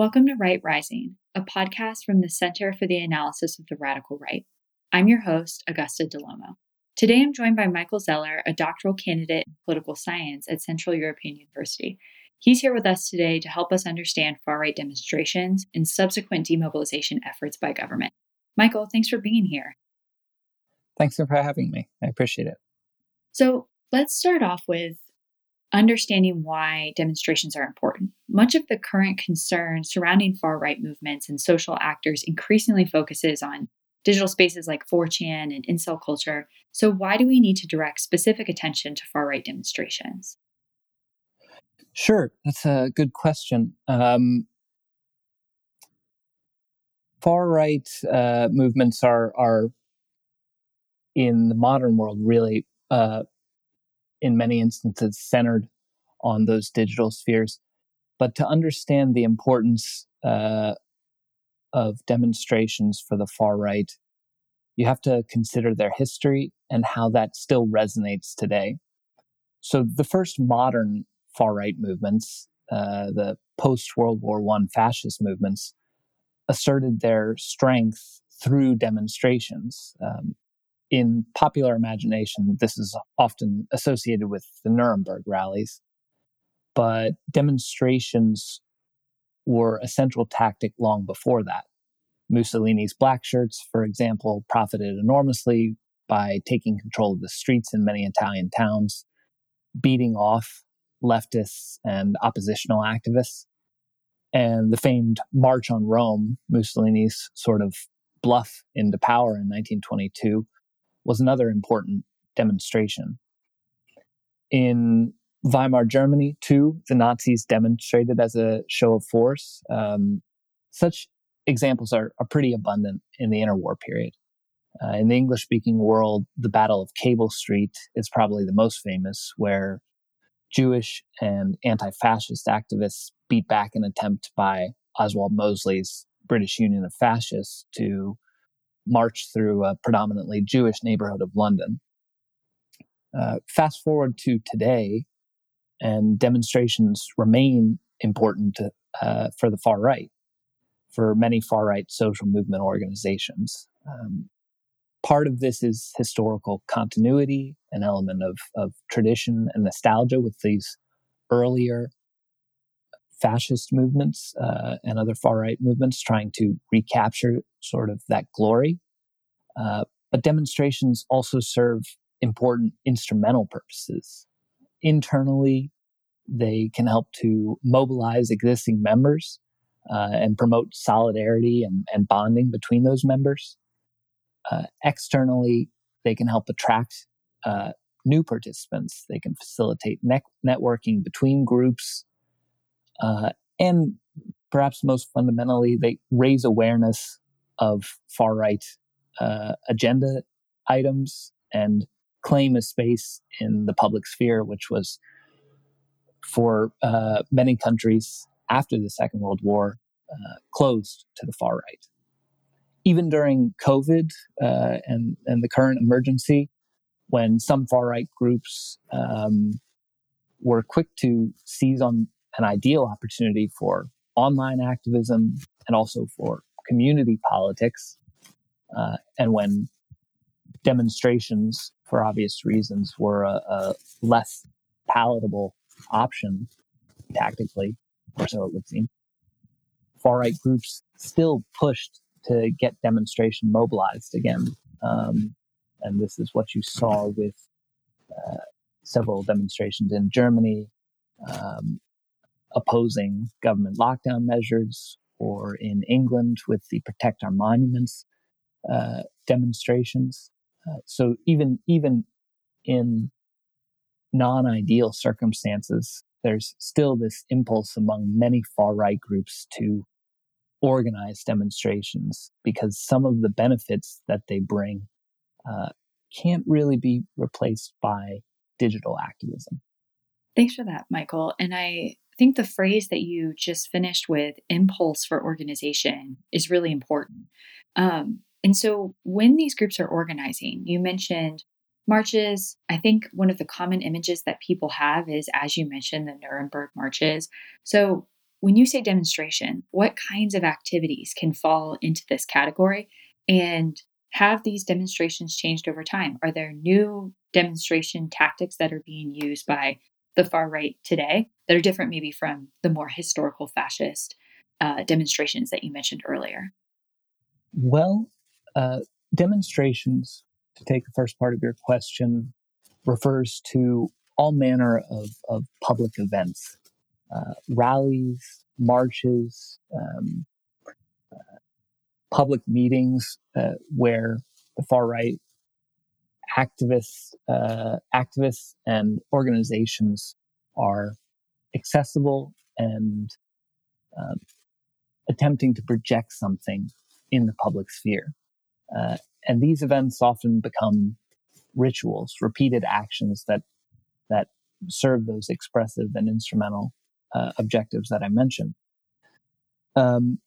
Welcome to Right Rising, a podcast from the Center for the Analysis of the Radical Right. I'm your host, Augusta DeLomo. Today I'm joined by Michael Zeller, a doctoral candidate in political science at Central European University. He's here with us today to help us understand far right demonstrations and subsequent demobilization efforts by government. Michael, thanks for being here. Thanks for having me. I appreciate it. So let's start off with understanding why demonstrations are important. Much of the current concern surrounding far right movements and social actors increasingly focuses on digital spaces like 4chan and incel culture. So, why do we need to direct specific attention to far right demonstrations? Sure, that's a good question. Um, far right uh, movements are are in the modern world really uh, in many instances centered on those digital spheres. But to understand the importance uh, of demonstrations for the far right, you have to consider their history and how that still resonates today. So the first modern far right movements, uh, the post World War I fascist movements, asserted their strength through demonstrations. Um, in popular imagination, this is often associated with the Nuremberg rallies, but demonstrations were a central tactic long before that. Mussolini's black shirts, for example, profited enormously by taking control of the streets in many Italian towns, beating off leftists and oppositional activists. And the famed March on Rome, Mussolini's sort of bluff into power in 1922, was another important demonstration. In Weimar Germany, too, the Nazis demonstrated as a show of force. Um, such examples are, are pretty abundant in the interwar period. Uh, in the English speaking world, the Battle of Cable Street is probably the most famous, where Jewish and anti fascist activists beat back an attempt by Oswald Mosley's British Union of Fascists to march through a predominantly Jewish neighborhood of London. Uh, fast forward to today, and demonstrations remain important uh, for the far right, for many far right social movement organizations. Um, part of this is historical continuity, an element of, of tradition and nostalgia with these earlier fascist movements uh, and other far right movements trying to recapture sort of that glory. Uh, but demonstrations also serve important instrumental purposes. Internally, they can help to mobilize existing members uh, and promote solidarity and, and, bonding between those members. Uh, externally, they can help attract uh, new participants. They can facilitate ne- networking between groups uh, and perhaps most fundamentally, they raise awareness of far right uh, agenda items and claim a space in the public sphere, which was for uh, many countries after the Second World War uh, closed to the far right. Even during COVID uh, and, and the current emergency, when some far right groups um, were quick to seize on an ideal opportunity for online activism and also for community politics. Uh, and when demonstrations, for obvious reasons, were a, a less palatable option tactically, or so it would seem, far right groups still pushed to get demonstration mobilized again. Um, and this is what you saw with uh, several demonstrations in Germany, um, opposing government lockdown measures, or in England with the Protect Our Monuments uh, demonstrations. Uh, so even even in non-ideal circumstances, there's still this impulse among many far right groups to organize demonstrations because some of the benefits that they bring uh, can't really be replaced by digital activism. Thanks for that, Michael. And I think the phrase that you just finished with, impulse for organization, is really important. Um, and so when these groups are organizing, you mentioned marches. I think one of the common images that people have is, as you mentioned, the Nuremberg marches. So when you say demonstration, what kinds of activities can fall into this category? And have these demonstrations changed over time? Are there new demonstration tactics that are being used by the far right today that are different, maybe from the more historical fascist uh, demonstrations that you mentioned earlier? Well, uh, demonstrations, to take the first part of your question, refers to all manner of, of public events, uh, rallies, marches, um, uh, public meetings uh, where the far right activists, uh, activists and organizations are accessible and um, attempting to project something in the public sphere. Uh, and these events often become rituals, repeated actions that that serve those expressive and instrumental uh, objectives that I mentioned. Um,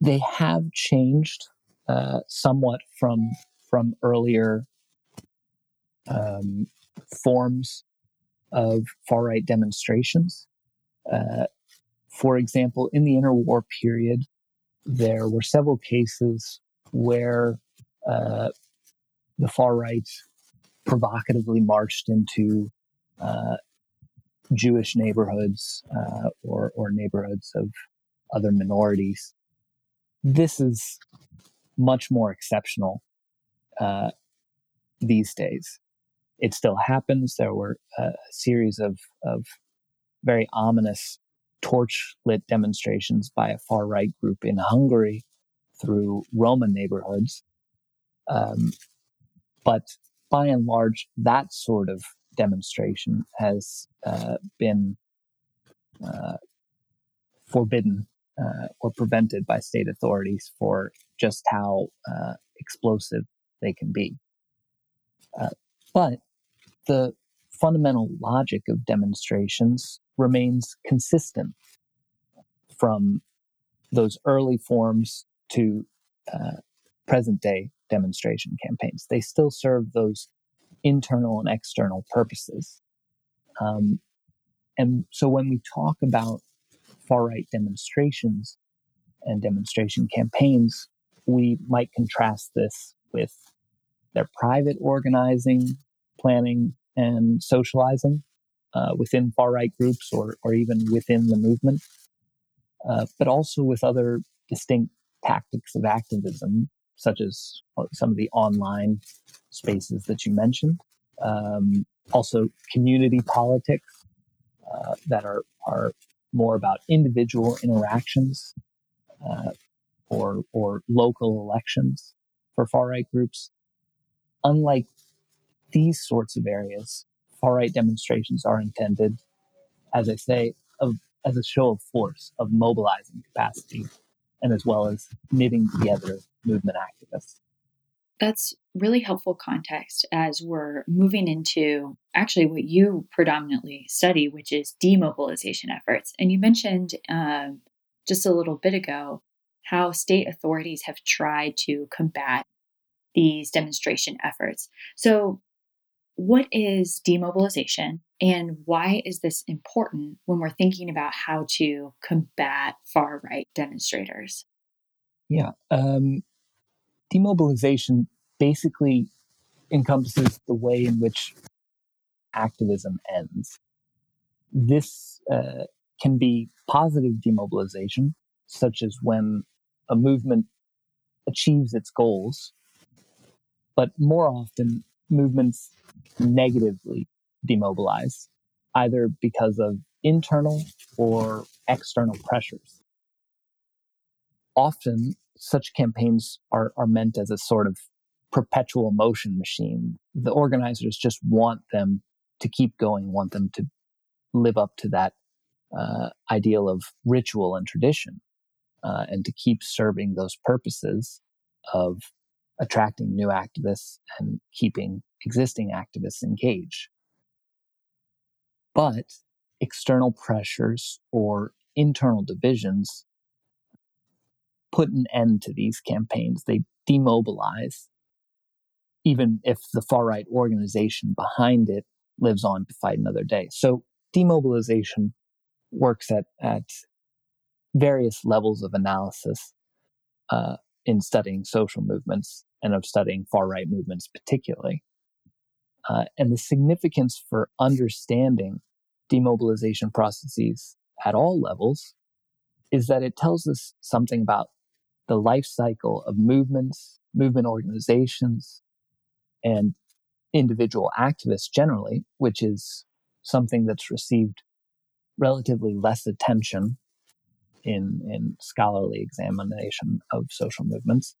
they have changed uh, somewhat from from earlier um, forms of far right demonstrations. Uh, for example, in the interwar period, there were several cases where uh, the far right provocatively marched into uh, Jewish neighborhoods uh, or, or neighborhoods of other minorities. This is much more exceptional uh, these days. It still happens. There were a series of, of very ominous torch lit demonstrations by a far right group in Hungary through Roma neighborhoods. Um, but by and large, that sort of demonstration has uh, been uh, forbidden uh, or prevented by state authorities for just how uh, explosive they can be. Uh, but the fundamental logic of demonstrations remains consistent from those early forms to uh, present day demonstration campaigns. They still serve those internal and external purposes. Um, and so when we talk about far right demonstrations and demonstration campaigns, we might contrast this with their private organizing, planning, and socializing uh, within far right groups or, or even within the movement, uh, but also with other distinct tactics of activism, such as uh, some of the online spaces that you mentioned. Um, also, community politics uh, that are, are more about individual interactions uh, or, or local elections for far right groups. Unlike these sorts of areas, far right demonstrations are intended, as I say, of, as a show of force, of mobilizing capacity, and as well as knitting together movement activists. That's really helpful context as we're moving into actually what you predominantly study, which is demobilization efforts. And you mentioned um, just a little bit ago how state authorities have tried to combat these demonstration efforts. So, what is demobilization and why is this important when we're thinking about how to combat far right demonstrators? Yeah. Um, demobilization basically encompasses the way in which activism ends. This uh, can be positive demobilization, such as when a movement achieves its goals, but more often movements negatively demobilize, either because of internal or external pressures. Often, such campaigns are, are meant as a sort of perpetual motion machine. The organizers just want them to keep going, want them to live up to that uh, ideal of ritual and tradition, uh, and to keep serving those purposes of attracting new activists and keeping existing activists engaged. But external pressures or internal divisions put an end to these campaigns. They demobilize, even if the far right organization behind it lives on to fight another day. So, demobilization works at, at various levels of analysis uh, in studying social movements and of studying far right movements, particularly. Uh, and the significance for understanding demobilization processes at all levels is that it tells us something about the life cycle of movements, movement organizations, and individual activists generally, which is something that's received relatively less attention in, in scholarly examination of social movements.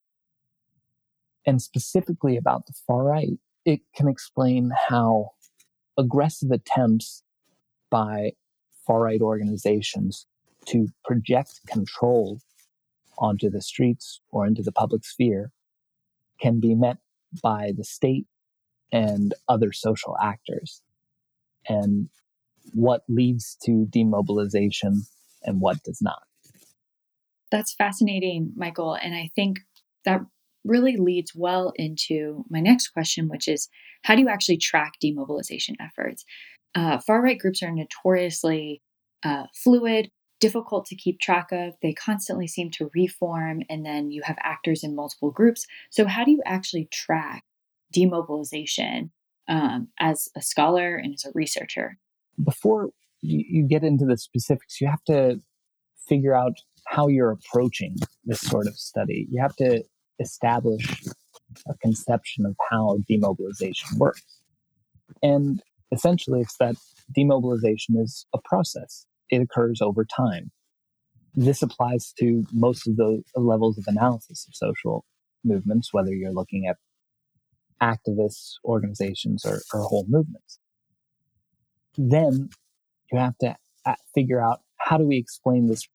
And specifically about the far right, it can explain how aggressive attempts by far right organizations to project control onto the streets or into the public sphere can be met by the state and other social actors. And what leads to demobilization and what does not. That's fascinating, Michael. And I think that really leads well into my next question, which is how do you actually track demobilization efforts? Uh, far right groups are notoriously uh, fluid, difficult to keep track of. They constantly seem to reform, and then you have actors in multiple groups. So, how do you actually track demobilization um, as a scholar and as a researcher? Before you, you get into the specifics, you have to figure out how you're approaching this sort of study. You have to establish a conception of how demobilization works. And essentially, it's that demobilization is a process, it occurs over time. This applies to most of the levels of analysis of social movements, whether you're looking at activists, organizations, or, or whole movements. Then you have to uh, figure out how do we explain this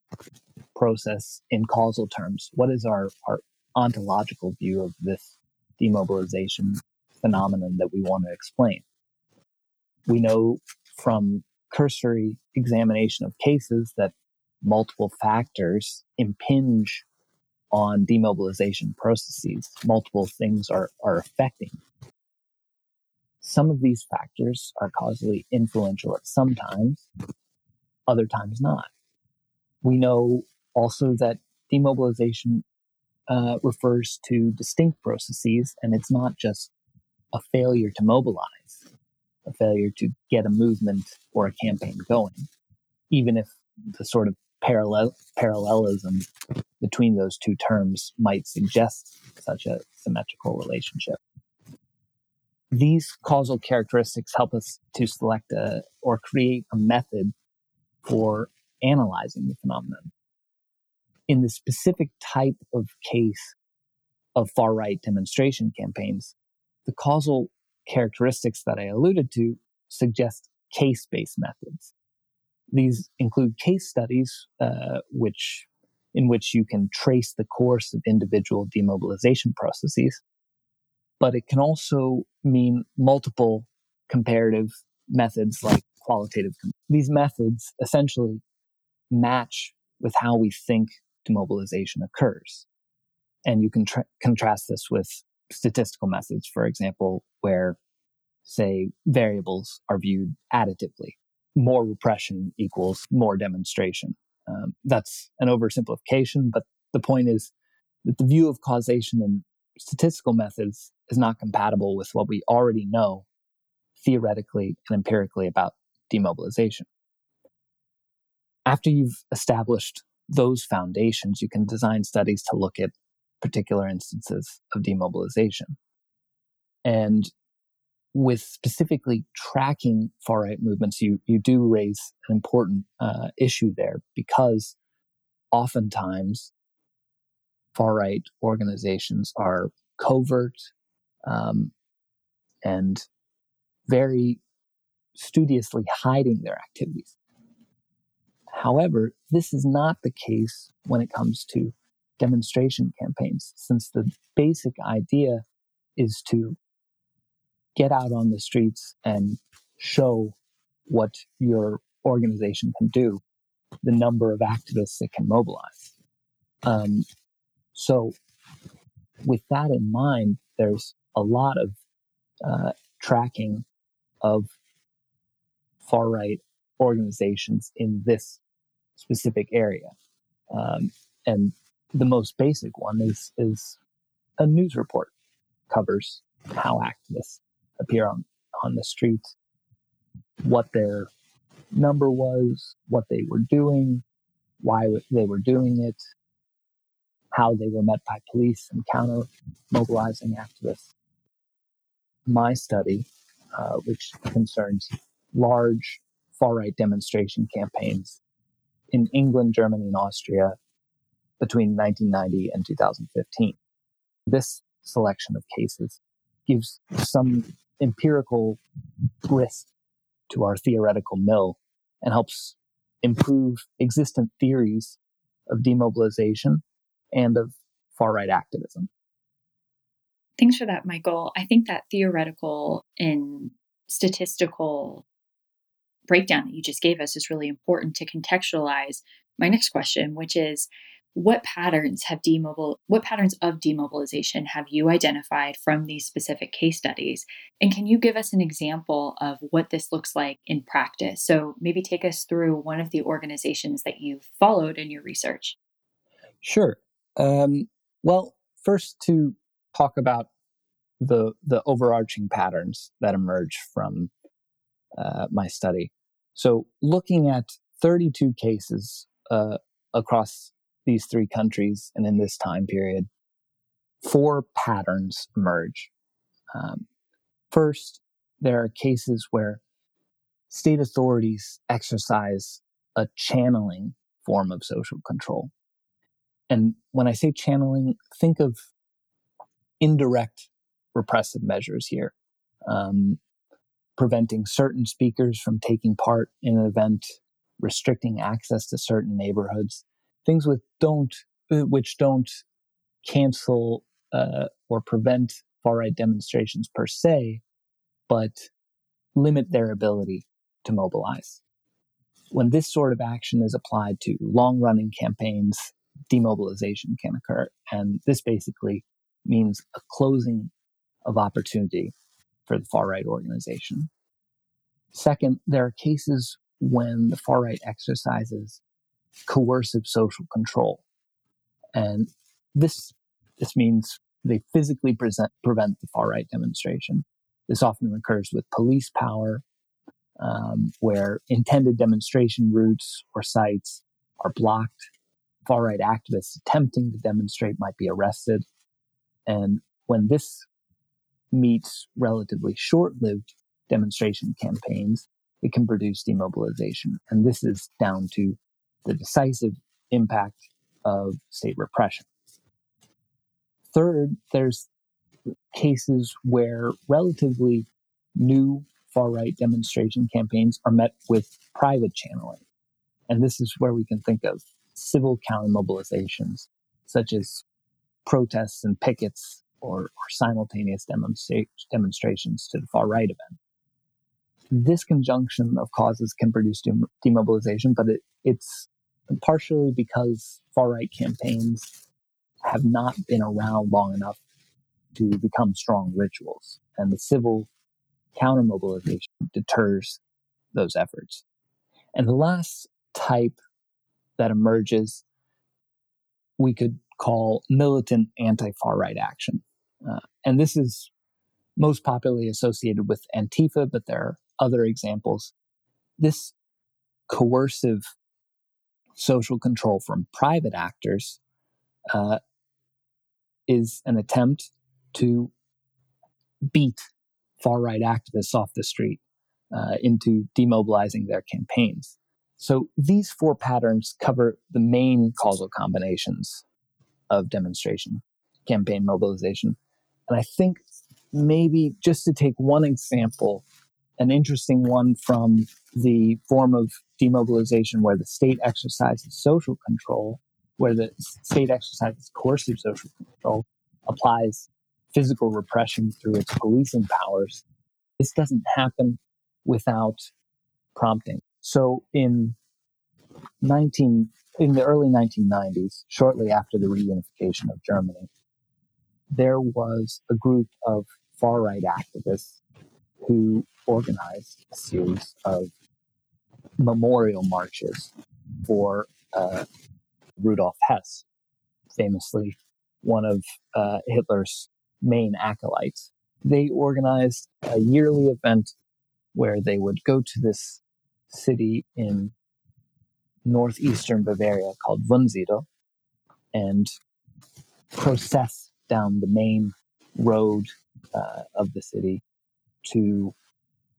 process in causal terms? What is our, our ontological view of this demobilization phenomenon that we want to explain? We know from cursory examination of cases that multiple factors impinge on demobilization processes. Multiple things are, are affecting. Some of these factors are causally influential at some times, other times not. We know also that demobilization uh, refers to distinct processes, and it's not just a failure to mobilize, a failure to get a movement or a campaign going, even if the sort of parallel parallelism between those two terms might suggest such a symmetrical relationship. These causal characteristics help us to select a, or create a method for analyzing the phenomenon. In the specific type of case of far right demonstration campaigns, the causal characteristics that I alluded to suggest case based methods. These include case studies, uh, which in which you can trace the course of individual demobilization processes, but it can also mean multiple comparative methods like qualitative. These methods essentially match with how we think demobilization occurs. And you can tra- contrast this with statistical methods, for example, where, say, variables are viewed additively. More repression equals more demonstration. Um, that's an oversimplification, but the point is that the view of causation in statistical methods is not compatible with what we already know theoretically and empirically about demobilization. After you've established those foundations, you can design studies to look at particular instances of demobilization. And with specifically tracking far right movements, you, you do raise an important uh, issue there because oftentimes far right organizations are covert um, and very studiously hiding their activities. However, this is not the case when it comes to demonstration campaigns, since the basic idea is to get out on the streets and show what your organization can do, the number of activists it can mobilize. Um, so, with that in mind, there's a lot of uh, tracking of far right organizations in this specific area. Um, and the most basic one is is a news report covers how activists appear on on the streets, what their number was, what they were doing, why they were doing it, how they were met by police and counter mobilizing activists. My study, uh, which concerns large far right demonstration campaigns in England, Germany, and Austria between 1990 and 2015. This selection of cases gives some empirical grist to our theoretical mill and helps improve existent theories of demobilization and of far right activism. Thanks for that, Michael. I think that theoretical and statistical breakdown that you just gave us is really important to contextualize my next question, which is what patterns have demobil what patterns of demobilization have you identified from these specific case studies? And can you give us an example of what this looks like in practice? So maybe take us through one of the organizations that you've followed in your research. Sure. Um, well first to talk about the the overarching patterns that emerge from uh, my study so looking at 32 cases uh, across these three countries and in this time period, four patterns emerge. Um, first, there are cases where state authorities exercise a channeling form of social control. And when I say channeling, think of indirect repressive measures here, um, preventing certain speakers from taking part in an event, restricting access to certain neighborhoods, things with don't uh, which don't cancel uh, or prevent far right demonstrations per se, but limit their ability to mobilize. When this sort of action is applied to long running campaigns, demobilization can occur. And this basically means a closing of opportunity for the far right organization. Second, there are cases when the far right exercises coercive social control. And this, this means they physically present, prevent the far right demonstration. This often occurs with police power, um, where intended demonstration routes or sites are blocked. Far right activists attempting to demonstrate might be arrested. And when this meets relatively short lived demonstration campaigns, it can produce demobilization. And this is down to the decisive impact of state repression. Third, there's cases where relatively new far right demonstration campaigns are met with private channeling. And this is where we can think of civil counter mobilizations, such as protests and pickets or, or simultaneous demonstra- demonstrations to the far right event. This conjunction of causes can produce dem- demobilization, but it, it's partially because far right campaigns have not been around long enough to become strong rituals, and the civil counter mobilization deters those efforts. And the last type that emerges, we could call militant anti far right action. Uh, and this is most popularly associated with Antifa, but there are other examples. This coercive social control from private actors uh, is an attempt to beat far right activists off the street uh, into demobilizing their campaigns. So these four patterns cover the main causal combinations of demonstration, campaign mobilization. And I think maybe just to take one example an interesting one from the form of demobilization where the state exercises social control, where the state exercises coercive social control, applies physical repression through its policing powers. This doesn't happen without prompting. So in 19 in the early 1990s, shortly after the reunification of Germany, there was a group of far right activists who organized a series of memorial marches for uh, Rudolf Hess, famously one of uh, Hitler's main acolytes. They organized a yearly event where they would go to this city in northeastern Bavaria called Wunsiedel and process down the main road uh, of the city to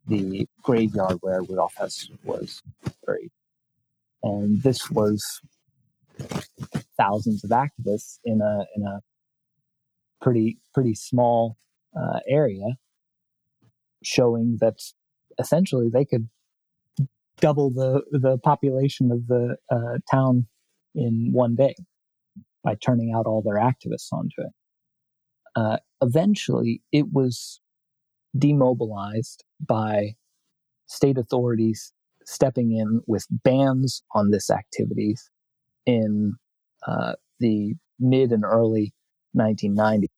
the graveyard where Rudolf Hess was buried. And this was thousands of activists in a in a pretty pretty small uh, area, showing that essentially they could double the the population of the uh, town in one day by turning out all their activists onto it. Uh, eventually, it was demobilized by state authorities stepping in with bans on this activities in uh, the mid and early 1990s,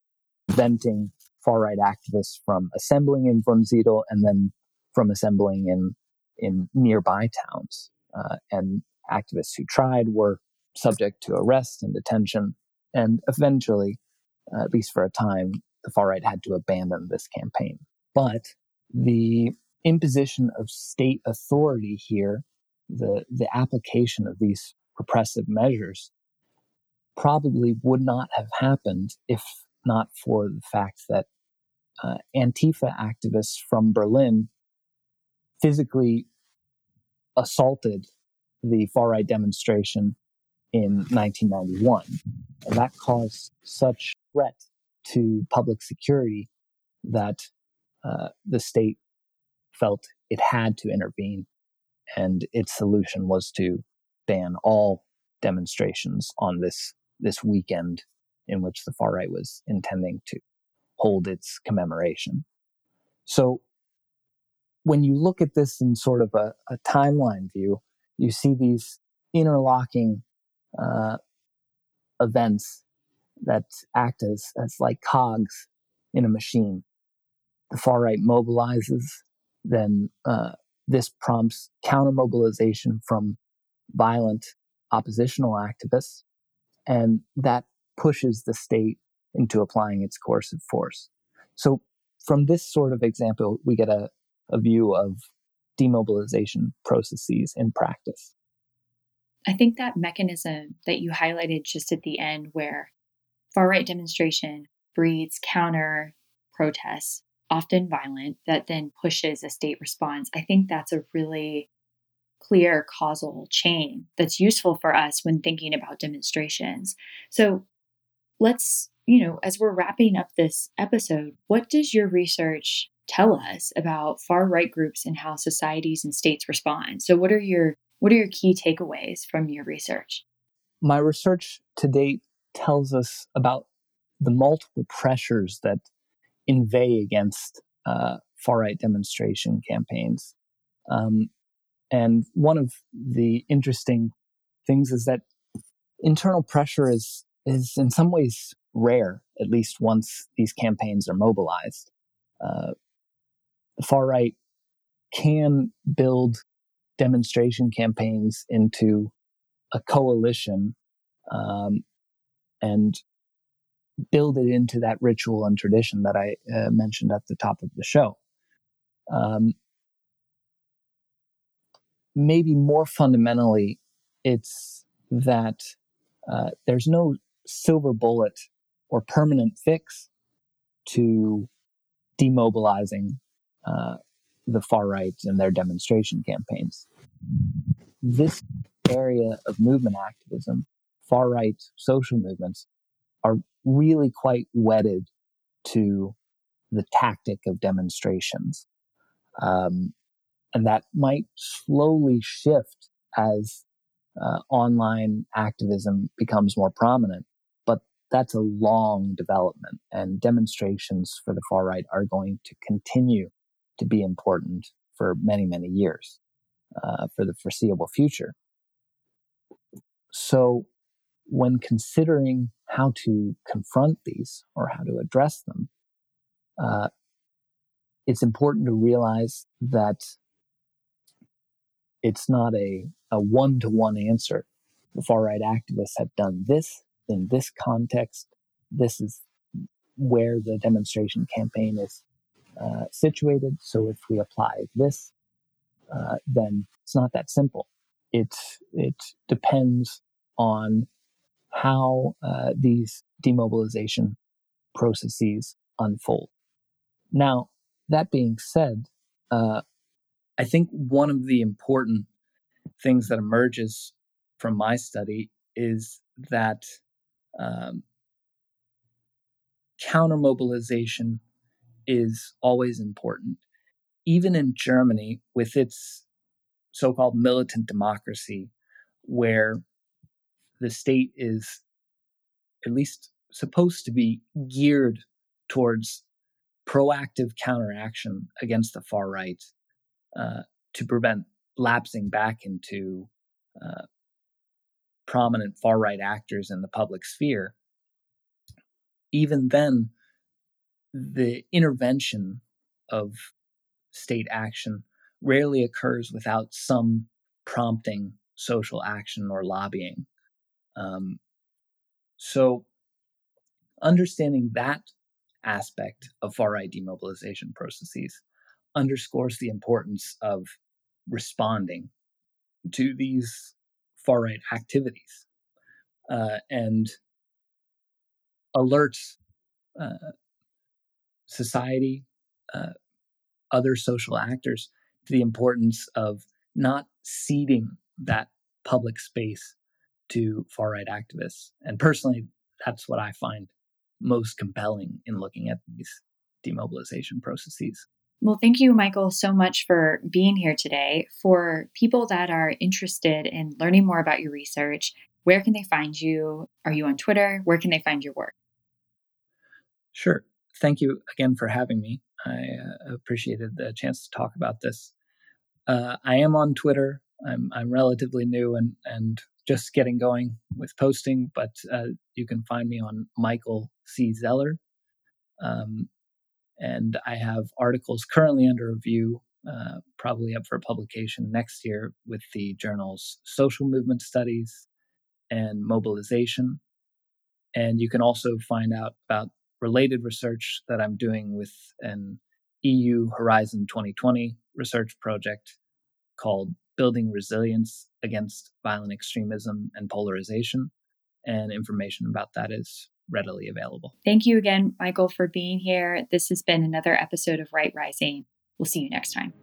preventing far right activists from assembling in Wunsiedel and then from assembling in in nearby towns. Uh, and activists who tried were subject to arrest and detention. And eventually, at least for a time, the far right had to abandon this campaign. But the imposition of state authority here, the, the application of these repressive measures, probably would not have happened if not for the fact that uh, Antifa activists from Berlin physically assaulted the far right demonstration in 1991. And that caused such threat to public security that uh, the state felt it had to intervene. And its solution was to ban all demonstrations on this, this weekend in which the far right was intending to hold its commemoration. So when you look at this in sort of a, a timeline view, you see these interlocking uh, events that act as, as like cogs in a machine. The far right mobilizes, then uh, this prompts counter mobilization from violent oppositional activists, and that pushes the state into applying its coercive force. So, from this sort of example, we get a, a view of demobilization processes in practice. I think that mechanism that you highlighted just at the end, where far right demonstration breeds counter protests, often violent, that then pushes a state response, I think that's a really clear causal chain that's useful for us when thinking about demonstrations. So let's, you know, as we're wrapping up this episode, what does your research tell us about far right groups and how societies and states respond. So what are your what are your key takeaways from your research? My research to date tells us about the multiple pressures that inveigh against uh, far right demonstration campaigns. Um, and one of the interesting things is that internal pressure is is in some ways rare, at least once these campaigns are mobilized. Uh, the far right can build demonstration campaigns into a coalition um, and build it into that ritual and tradition that I uh, mentioned at the top of the show. Um, maybe more fundamentally, it's that uh, there's no silver bullet or permanent fix to demobilizing uh, the far right and their demonstration campaigns. This area of movement activism, far right social movements, are really quite wedded to the tactic of demonstrations. Um, and that might slowly shift as uh, online activism becomes more prominent But that's a long development and demonstrations for the far right are going to continue to be important for many, many years uh, for the foreseeable future. So, when considering how to confront these or how to address them, uh, it's important to realize that it's not a a one to one answer. The far right activists have done this in this context. This is where the demonstration campaign is uh, situated. So if we apply this, uh, then it's not that simple. It it depends on how uh, these demobilization processes unfold. Now, that being said, uh, I think one of the important things that emerges from my study is that um, counter mobilization is always important. Even in Germany, with its so called militant democracy, where the state is at least supposed to be geared towards proactive counteraction against the far right uh, to prevent lapsing back into uh, prominent far right actors in the public sphere, even then, the intervention of state action rarely occurs without some prompting social action or lobbying. Um, so, understanding that aspect of far right demobilization processes underscores the importance of responding to these far right activities uh, and alerts uh, society, uh, other social actors to the importance of not ceding that public space to far right activists. And personally, that's what I find most compelling in looking at these demobilization processes. Well, thank you, Michael, so much for being here today. For people that are interested in learning more about your research, where can they find you? Are you on Twitter? Where can they find your work? Sure. Thank you again for having me. I uh, appreciated the chance to talk about this. Uh, I am on Twitter. I'm I'm relatively new and and just getting going with posting, but uh, you can find me on Michael C. Zeller. Um, and I have articles currently under review, uh, probably up for publication next year with the journals Social Movement Studies and Mobilization. And you can also find out about related research that I'm doing with an EU Horizon 2020 research project called building resilience against violent extremism and polarization. And information about that is readily available. Thank you again, Michael, for being here. This has been another episode of Right Rising. We'll see you next time.